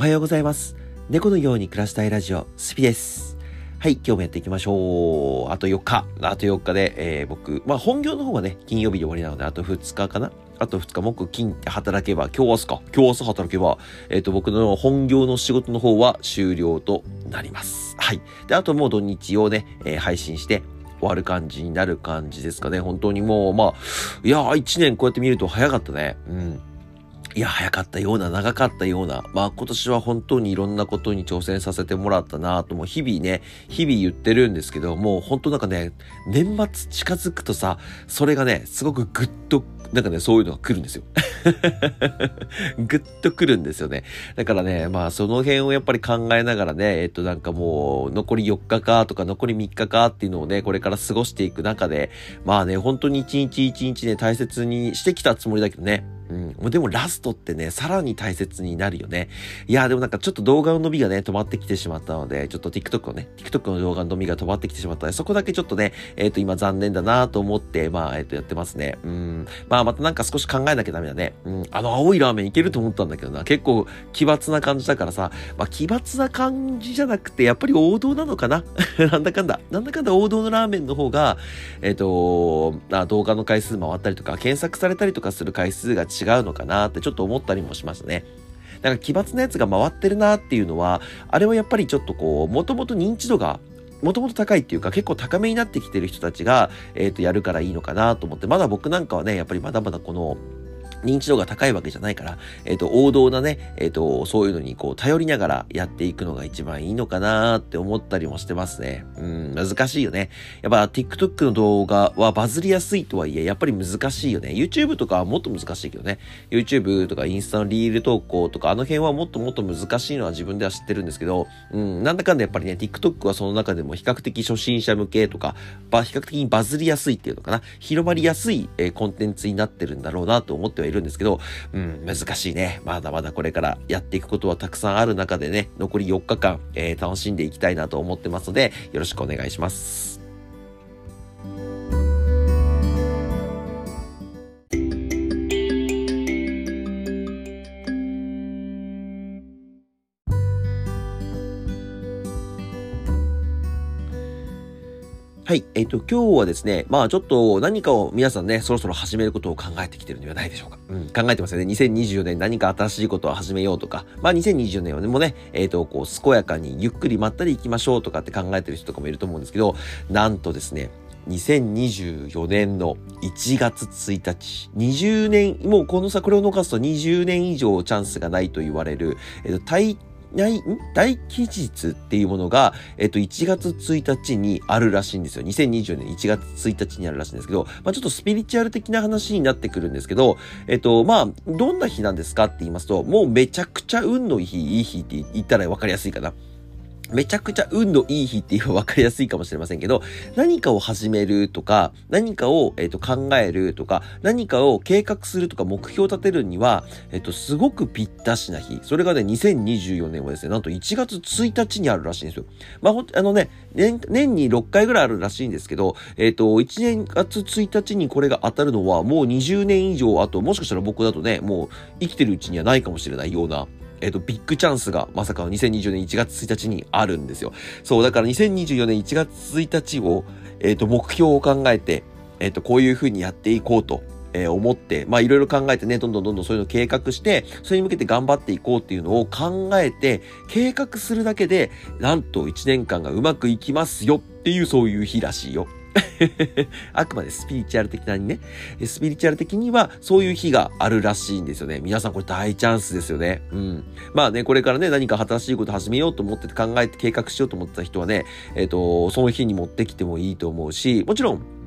おはようございます。猫のように暮らしたいラジオ、スピです。はい、今日もやっていきましょう。あと4日、あと4日で、えー僕、まあ本業の方はね、金曜日で終わりなので、あと2日かなあと2日、木、金、働けば、今日明日か。今日明日働けば、えっ、と、僕の本業の仕事の方は終了となります。はい。で、あともう土日をね、えー配信して、終わる感じになる感じですかね。本当にもう、まあ、いやー、1年こうやって見ると早かったね。うん。いや、早かったような、長かったような。まあ今年は本当にいろんなことに挑戦させてもらったなと、も日々ね、日々言ってるんですけど、もう本当なんかね、年末近づくとさ、それがね、すごくグッと、なんかね、そういうのが来るんですよ。グッと来るんですよね。だからね、まあその辺をやっぱり考えながらね、えっとなんかもう、残り4日かとか残り3日かっていうのをね、これから過ごしていく中で、まあね、本当に一日一日ね、大切にしてきたつもりだけどね、うん。でもラストってね、さらに大切になるよね。いや、でもなんかちょっと動画の伸びがね、止まってきてしまったので、ちょっと TikTok をね、TikTok の動画の伸びが止まってきてしまったので、そこだけちょっとね、えっ、と、今残念だなと思って、まあ、えっ、と、やってますね。うん。まあ、またなんか少し考えなきゃダメだね。うん。あの青いラーメンいけると思ったんだけどな。結構奇抜な感じだからさ、まあ、奇抜な感じじゃなくて、やっぱり王道なのかな？なんだかんだ。なんだかんだ王道のラーメンの方が、えっ、とあ、動画の回数回ったりとか、検索されたりとかする回数が違違うのかなってちょっと思ったりもしますね。なんか奇抜なやつが回ってるなっていうのは、あれはやっぱりちょっとこう、もともと認知度がもともと高いっていうか結構高めになってきてる人たちが、えっ、と、やるからいいのかなと思って、まだ僕なんかはね、やっぱりまだまだこの、認知度が高いわけじゃないから、えっ、と、王道なね、えっ、と、そういうのにこう、頼りながらやっていくのが一番いいのかなって思ったりもしてますね。うん、難しいよね。やっぱ TikTok の動画はバズりやすいとはいえ、やっぱり難しいよね。YouTube とかはもっと難しいけどね。YouTube とかインスタのリール投稿とか、あの辺はもっともっと難しいのは自分では知ってるんですけど、うん、なんだかんだやっぱりね、TikTok はその中でも比較的初心者向けとか、比較的にバズりやすいっていうのかな。広まりやすい、えーコンテンツになってるんだろうなと思ってはいいるんですけど、うん、難しいね。まだまだこれからやっていくことはたくさんある中でね、残り4日間、えー楽しんでいきたいなと思ってますので、よろしくお願いします。はい。えっ、と、今日はですね、まあちょっと何かを皆さんね、そろそろ始めることを考えてきてるんではないでしょうか。うん、考えてますよね。2024年何か新しいことを始めようとか、まあ2024年、もね、えっ、と、こう、健やかにゆっくりまったり行きましょうとかって考えてる人とかもいると思うんですけど、なんとですね、2024年の1月1日、20年、もうこのさ、これを逃すと20年以上チャンスがないと言われる、えっ、と、大、大期日っていうものが、えっと、1月1日にあるらしいんですよ。2020年1月1日にあるらしいんですけど、まあちょっとスピリチュアル的な話になってくるんですけど、えっと、まあどんな日なんですかって言いますと、もうめちゃくちゃ運のいい日、いい日って言ったら分かりやすいかな。めちゃくちゃ運のいい日っていうのは分かりやすいかもしれませんけど、何かを始めるとか、何かを、えっと考えるとか、何かを計画するとか目標を立てるには、えっと、すごくぴったしな日。それがね、2024年はですね、なんと1月1日にあるらしいんですよ。まあ、ほんあのね、年、年に6回ぐらいあるらしいんですけど、えっと、1年月1日にこれが当たるのは、もう20年以上、あと、もしかしたら僕だとね、もう生きてるうちにはないかもしれないような、えっ、と、ビッグチャンスがまさかの2020年1月1日にあるんですよ。そう、だから2024年1月1日を、えっ、と、目標を考えて、えっ、と、こういう風にやっていこうと。え思って、まいろいろ考えてね、どんどんどんどんそういうのを計画して、それに向けて頑張っていこうっていうのを考えて、計画するだけで、なんと1年間がうまくいきますよっていうそういう日らしいよ。あくまでスピリチュアル的なにね、スピリチュアル的にはそういう日があるらしいんですよね。皆さんこれ大チャンスですよね。うん。まあね、これからね、何か新しいこと始めようと思ってて考えて計画しようと思ってた人はね、えっ、と、その日に持ってきてもいいと思うし、もちろん、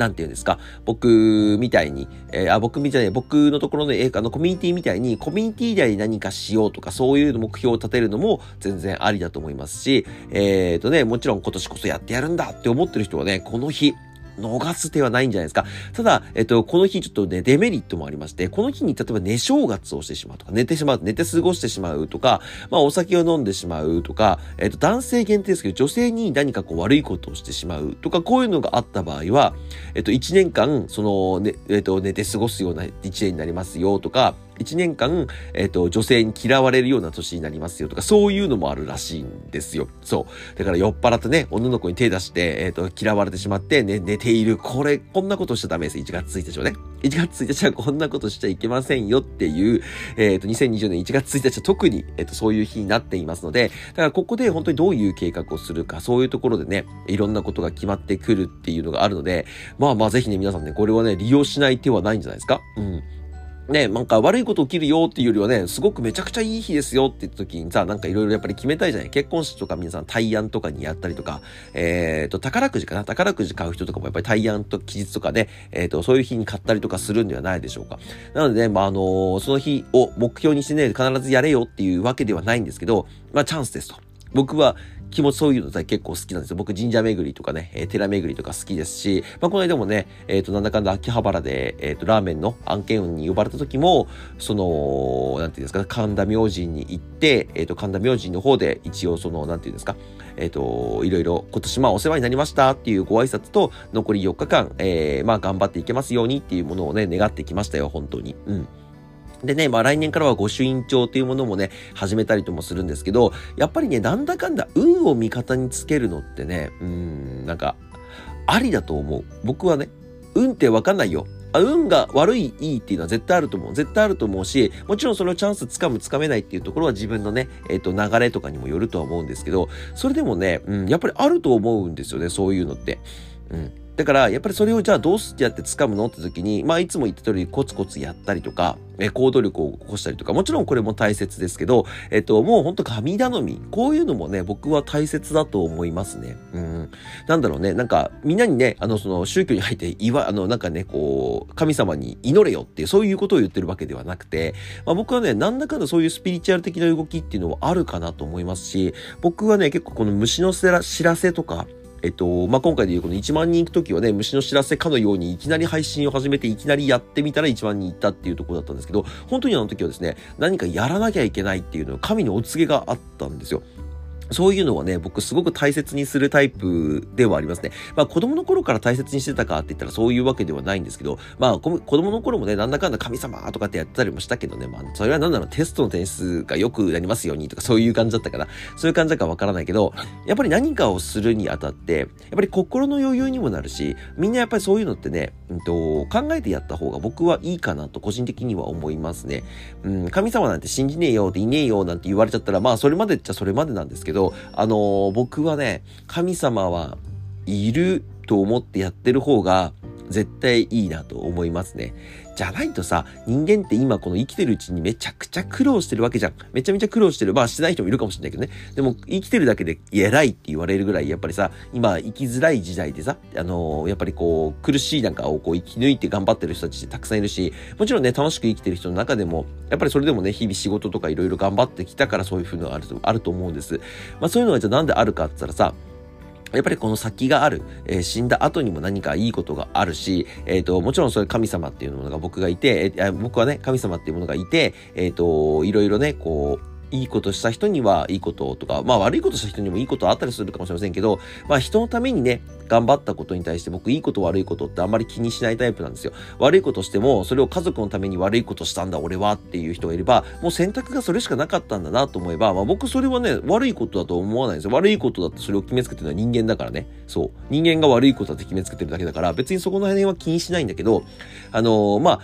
なんていうんですか、僕みたいに、えーあ、僕みたいに、僕のところの、えーあの、コミュニティみたいに、コミュニティ内で何かしようとか、そういう目標を立てるのも全然ありだと思いますし、えっ、とね、もちろん今年こそやってやるんだって思ってる人はね、この日、逃す手はないんじゃないですか。ただ、えっと、この日ちょっとね、デメリットもありまして、この日に例えば寝正月をしてしまうとか、寝てしまう、寝て過ごしてしまうとか、まあお酒を飲んでしまうとか、えっと、男性限定ですけど、女性に何かこう悪いことをしてしまうとか、こういうのがあった場合は、えっと、1年間、その、ね、えっと、寝て過ごすような1年になりますよとか、1年間、えっ、と、女性に嫌われるような年になりますよとか、そういうのもあるらしいんですよ。そう。だから酔っ払ってね、女の子に手出して、えっ、と、嫌われてしまって、ね、寝ている。これ、こんなことしちゃダメです。1月1日はね。1月1日はこんなことしちゃいけませんよっていう、えっ、ー、と、2020年1月1日は特に、えっ、と、そういう日になっていますので、だからここで本当にどういう計画をするか、そういうところでね、いろんなことが決まってくるっていうのがあるので、まあまあぜひね、皆さんね、これはね、利用しない手はないんじゃないですか？うん。ね、なんか悪いこと起きるよっていうよりはね、すごくめちゃくちゃいい日ですよって言った時にさ、なんかいろいろやっぱり決めたいじゃない結婚式とか皆さん対案とかにやったりとか、えっ、ー、と、宝くじかな？宝くじ買う人とかもやっぱり対案と期日とかで、えっ、ー、と、そういう日に買ったりとかするんではないでしょうか。なのでね、まあ、あのー、その日を目標にしてね、必ずやれよっていうわけではないんですけど、まあ、チャンスですと。僕は気持ちそういうの結構好きなんですよ。僕神社巡りとかね、寺巡りとか好きですし、まあ、この間もね、えっ、ー、と、なんだかんだ秋葉原で、えっ、ー、と、ラーメンの案件運に呼ばれた時も、その、なんていうんですか、神田明神に行って、えっ、と、神田明神の方で一応その、なんていうんですか、えっ、と、いろいろ今年まあお世話になりましたっていうご挨拶と、残り4日間、えー、まあ頑張っていけますようにっていうものをね、願ってきましたよ、本当に。うん。でね、まあ来年からは御朱印帳というものもね、始めたりともするんですけど、やっぱりね、なんだかんだ運を味方につけるのってね、うん、なんか、ありだと思う。僕はね、運ってわかんないよ。あ運が悪い、いいっていうのは絶対あると思う。絶対あると思うし、もちろんそのチャンスつかむつかめないっていうところは自分のね、えっ、ー、と、流れとかにもよるとは思うんですけど、それでもね、うん、やっぱりあると思うんですよね、そういうのって。うん。だから、やっぱりそれをじゃあどうやって掴むのって時に、まあいつも言った通りコツコツやったりとか、え行動力を起こしたりとか、もちろんこれも大切ですけど、えっと、もうほんと神頼み。こういうのもね、僕は大切だと思いますね。うん。なんだろうね、なんか、みんなにね、あの、その宗教に入って、いわ、あの、なんかね、こう、神様に祈れよっていう、そういうことを言ってるわけではなくて、まあ僕はね、なんだかんだそういうスピリチュアル的な動きっていうのはあるかなと思いますし、僕はね、結構この虫の知らせとか、えっと、まあ、今回でいうこの1万人行くときはね、虫の知らせかのようにいきなり配信を始めていきなりやってみたら1万人行ったっていうところだったんですけど、本当にあの時はですね、何かやらなきゃいけないっていうのは神のお告げがあったんですよ。そういうのはね、僕すごく大切にするタイプではありますね。まあ子供の頃から大切にしてたかって言ったらそういうわけではないんですけど、まあ子供の頃もね、なんだかんだ神様とかってやってたりもしたけどね、まあそれはなんだろう、テストの点数が良くなりますようにとかそういう感じだったから、そういう感じだかわからないけど、やっぱり何かをするにあたって、やっぱり心の余裕にもなるし、みんなやっぱりそういうのってね、うんと、考えてやった方が僕はいいかなと個人的には思いますね。うん、神様なんて信じねえよっていねえよなんて言われちゃったら、まあそれまでっちゃそれまでなんですけど、あのー、僕はね、神様はいると思ってやってる方が絶対いいなと思いますね。じゃないとさ、人間って今この生きてるうちにめちゃくちゃ苦労してるわけじゃん。めちゃめちゃ苦労してる。まあしてない人もいるかもしれないけどね。でも生きてるだけで偉いって言われるぐらい、やっぱりさ、今生きづらい時代でさ、あのー、やっぱりこう、苦しいなんかをこう生き抜いて頑張ってる人たちってたくさんいるし、もちろんね、楽しく生きてる人の中でも、やっぱりそれでもね、日々仕事とかいろいろ頑張ってきたからそういう風のがあると、あると思うんです。まあそういうのはじゃあなんであるかって言ったらさ、やっぱりこの先がある、えー、死んだ後にも何かいいことがあるし、えっ、ー、と、もちろんそれ神様っていうものが僕がいて、えー、僕はね、神様っていうものがいて、えっ、と、いろいろね、こう、いいことした人にはいいこととか、まあ悪いことした人にもいいことあったりするかもしれませんけど、まあ人のためにね、頑張ったことに対して僕いいこと悪いことってあんまり気にしないタイプなんですよ。悪いことしても、それを家族のために悪いことしたんだ俺はっていう人がいれば、もう選択がそれしかなかったんだなと思えば、まあ僕それはね、悪いことだと思わないんですよ。悪いことだってそれを決めつけてるのは人間だからね。そう。人間が悪いことだって決めつけてるだけだから、別にそこの辺は気にしないんだけど、あのー、まあ、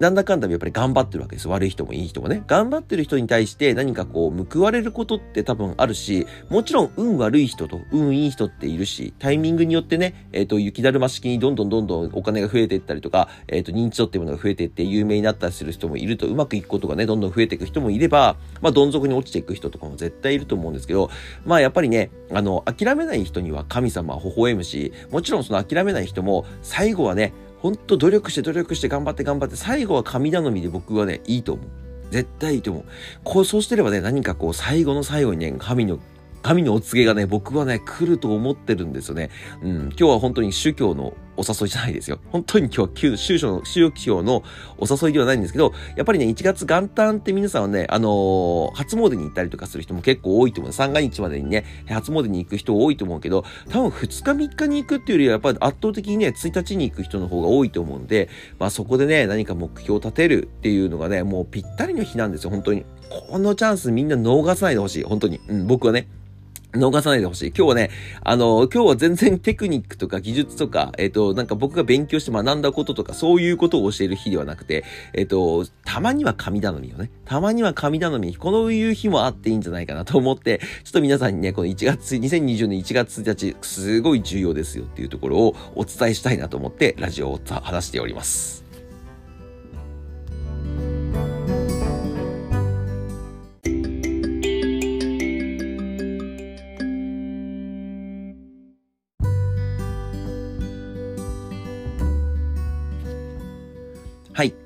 なんだかんだやっぱり頑張ってるわけです。悪い人もいい人もね。頑張ってる人に対して何かこう報われることって多分あるし、もちろん運悪い人と運いい人っているし、タイミングによってね、えっ、ー、と、雪だるま式にどんどんどんどんお金が増えていったりとか、えっ、ー、と、認知度っていうものが増えていって有名になったりする人もいると、うまくいくことがね、どんどん増えていく人もいれば、まあ、どん底に落ちていく人とかも絶対いると思うんですけど、まあ、やっぱりね、あの、諦めない人には神様は微笑むし、もちろんその諦めない人も、最後はね、ほんと努力して努力して頑張って頑張って、最後は神頼みで僕はね、いいと思う。絶対いいと思う。こう、そうしてればね、何かこう、最後の最後にね、神の神のお告げがね、僕はね、来ると思ってるんですよね。うん、今日は本当に宗教のお誘いじゃないですよ。本当に今日は旧宗教の、宗教のお誘いではないんですけど、やっぱりね、1月元旦って皆さんはね、あのー、初詣に行ったりとかする人も結構多いと思う。三が日までにね、初詣に行く人多いと思うけど、多分2日3日に行くっていうよりは、やっぱり圧倒的にね、1日に行く人の方が多いと思うので、まあそこでね、何か目標を立てるっていうのがね、もうぴったりの日なんですよ、本当に。このチャンスみんな逃さないでほしい。本当に。うん、僕はね。逃さないでほしい。今日はね、あの、今日は全然テクニックとか技術とか、えっ、と、なんか僕が勉強して学んだこととか、そういうことを教える日ではなくて、えっ、と、たまには神頼みをね、たまには神頼み、このいう日もあっていいんじゃないかなと思って、ちょっと皆さんにね、この1月、2020年1月1日、すごい重要ですよっていうところをお伝えしたいなと思って、ラジオを話しております。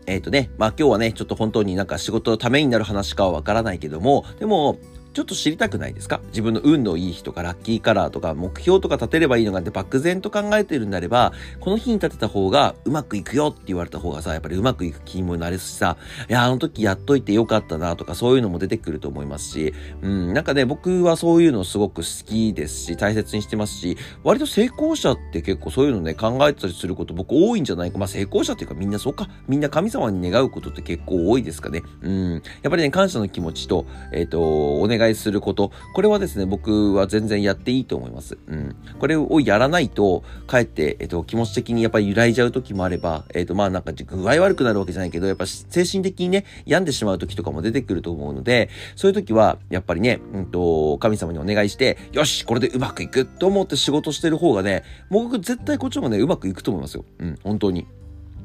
えっ、ー、とね、まあ今日はね、ちょっと本当になんか仕事のためになる話かはわからないけども、でも、ちょっと知りたくないですか？自分の運のいい日とかラッキーカラーとか目標とか立てればいいのがって漠然と考えてるんであれば、この日に立てた方がうまくいくよって言われた方がさ、やっぱりうまくいく気にもなるしさ、いや、あの時やっといてよかったなとかそういうのも出てくると思いますし、うん、なんかね、僕はそういうのすごく好きですし、大切にしてますし、割と成功者って結構そういうのね、考えてたりすること僕多いんじゃないか。まあ成功者っていうかみんなそうか。みんな神様に願うことって結構多いですかね。うん。やっぱりね、感謝の気持ちと、えっ、ー、と、お願いすること、これはですね、僕は全然やっていいと思います。うん。これをやらないと、かえって、えっと、気持ち的にやっぱり揺らいじゃう時もあれば、えっと、まあなんか具合悪くなるわけじゃないけど、やっぱ精神的にね、病んでしまう時とかも出てくると思うので、そういう時は、やっぱりね、うんと、神様にお願いして、よしこれでうまくいくと思って仕事してる方がね、僕絶対こっちもね、うまくいくと思いますよ。うん、本当に。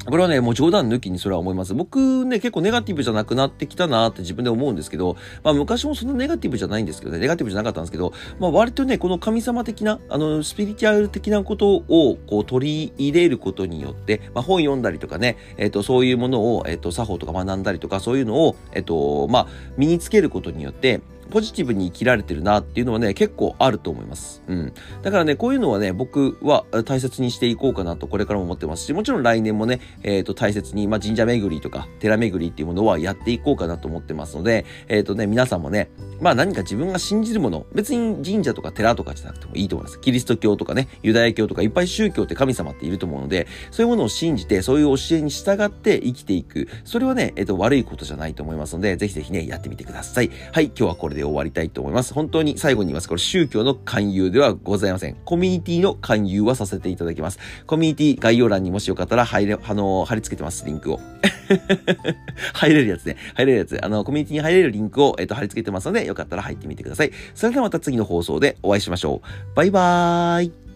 これはね、もう冗談抜きにそれは思います。僕ね、結構ネガティブじゃなくなってきたなって自分で思うんですけど、まあ昔もそんなネガティブじゃないんですけどね、ネガティブじゃなかったんですけど、まあ割とね、この神様的な、あの、スピリチュアル的なことをこう取り入れることによって、まあ本読んだりとかね、えっ、と、そういうものを、えっ、と、作法とか学んだりとか、そういうのを、えっ、と、まあ、身につけることによって、ポジティブに生きられてるなっていうのはね、結構あると思います。うん。だからね、こういうのはね、僕は大切にしていこうかなとこれからも思ってますし、もちろん来年もね、えっ、ー、と、大切に、まあ、神社巡りとか、寺巡りっていうものはやっていこうかなと思ってますので、えっ、ー、とね、皆さんもね、まあ何か自分が信じるもの、別に神社とか寺とかじゃなくてもいいと思います。キリスト教とかね、ユダヤ教とかいっぱい宗教って神様っていると思うので、そういうものを信じて、そういう教えに従って生きていく。それはね、えっ、ー、と、悪いことじゃないと思いますので、ぜひぜひね、やってみてください。はい、今日はこれでで終わりたいと思います。ます。本当に最後に言います。これ宗教の勧誘ではございません。コミュニティの勧誘はさせていただきます。コミュニティ概要欄にもしよかったら入れ、あの、貼り付けてます、リンクを。入れるやつね。入れるやつ。あの、コミュニティに入れるリンクを、えっ、と、貼り付けてますので、よかったら入ってみてください。それではまた次の放送でお会いしましょう。バイバーイ。